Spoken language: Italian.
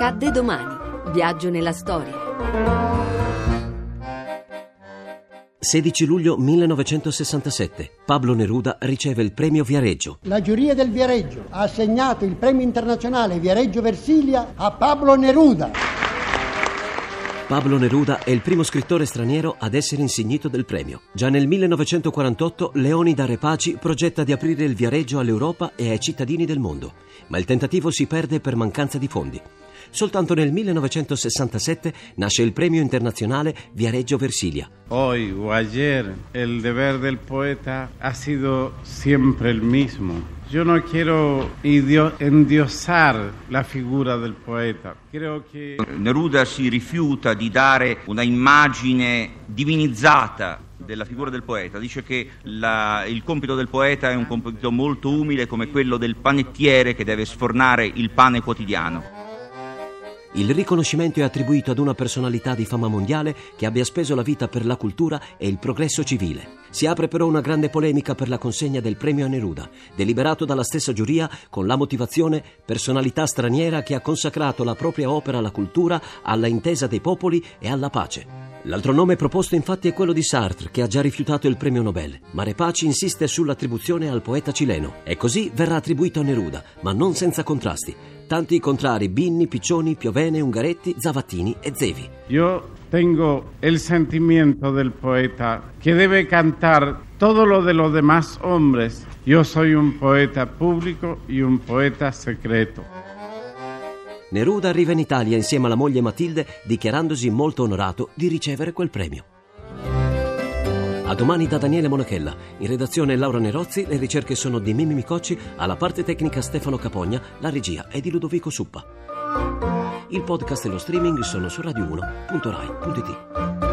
Accadde domani. Viaggio nella storia. 16 luglio 1967. Pablo Neruda riceve il premio Viareggio. La giuria del Viareggio ha assegnato il premio internazionale Viareggio Versilia a Pablo Neruda. Pablo Neruda è il primo scrittore straniero ad essere insignito del premio. Già nel 1948 Leonida Repaci progetta di aprire il Viareggio all'Europa e ai cittadini del mondo, ma il tentativo si perde per mancanza di fondi. Soltanto nel 1967 nasce il premio internazionale Viareggio Versilia. Hoy o ayer el deber del poeta ha sido siempre el mismo. Yo no quiero endiosar la figura del poeta. Creo che... Neruda si rifiuta di dare una immagine divinizzata della figura del poeta. Dice che la, il compito del poeta è un compito molto umile come quello del panettiere che deve sfornare il pane quotidiano. Il riconoscimento è attribuito ad una personalità di fama mondiale che abbia speso la vita per la cultura e il progresso civile. Si apre però una grande polemica per la consegna del premio a Neruda, deliberato dalla stessa giuria con la motivazione personalità straniera che ha consacrato la propria opera alla cultura, alla intesa dei popoli e alla pace. L'altro nome proposto infatti è quello di Sartre, che ha già rifiutato il premio Nobel, ma Repaci insiste sull'attribuzione al poeta cileno. E così verrà attribuito a Neruda, ma non senza contrasti. Tanti i contrari, Binni, Piccioni, Piovene, Ungaretti, Zavattini e Zevi. Io tengo il sentimento del poeta che deve cantare tutto lo de los demás hombres. Io sono un poeta pubblico e un poeta secreto. Neruda arriva in Italia insieme alla moglie Matilde dichiarandosi molto onorato di ricevere quel premio. A domani da Daniele Monachella. In redazione Laura Nerozzi, le ricerche sono di Mimmi Micocci, alla parte tecnica Stefano Capogna, la regia è di Ludovico Suppa. Il podcast e lo streaming sono su radio1.rai.it.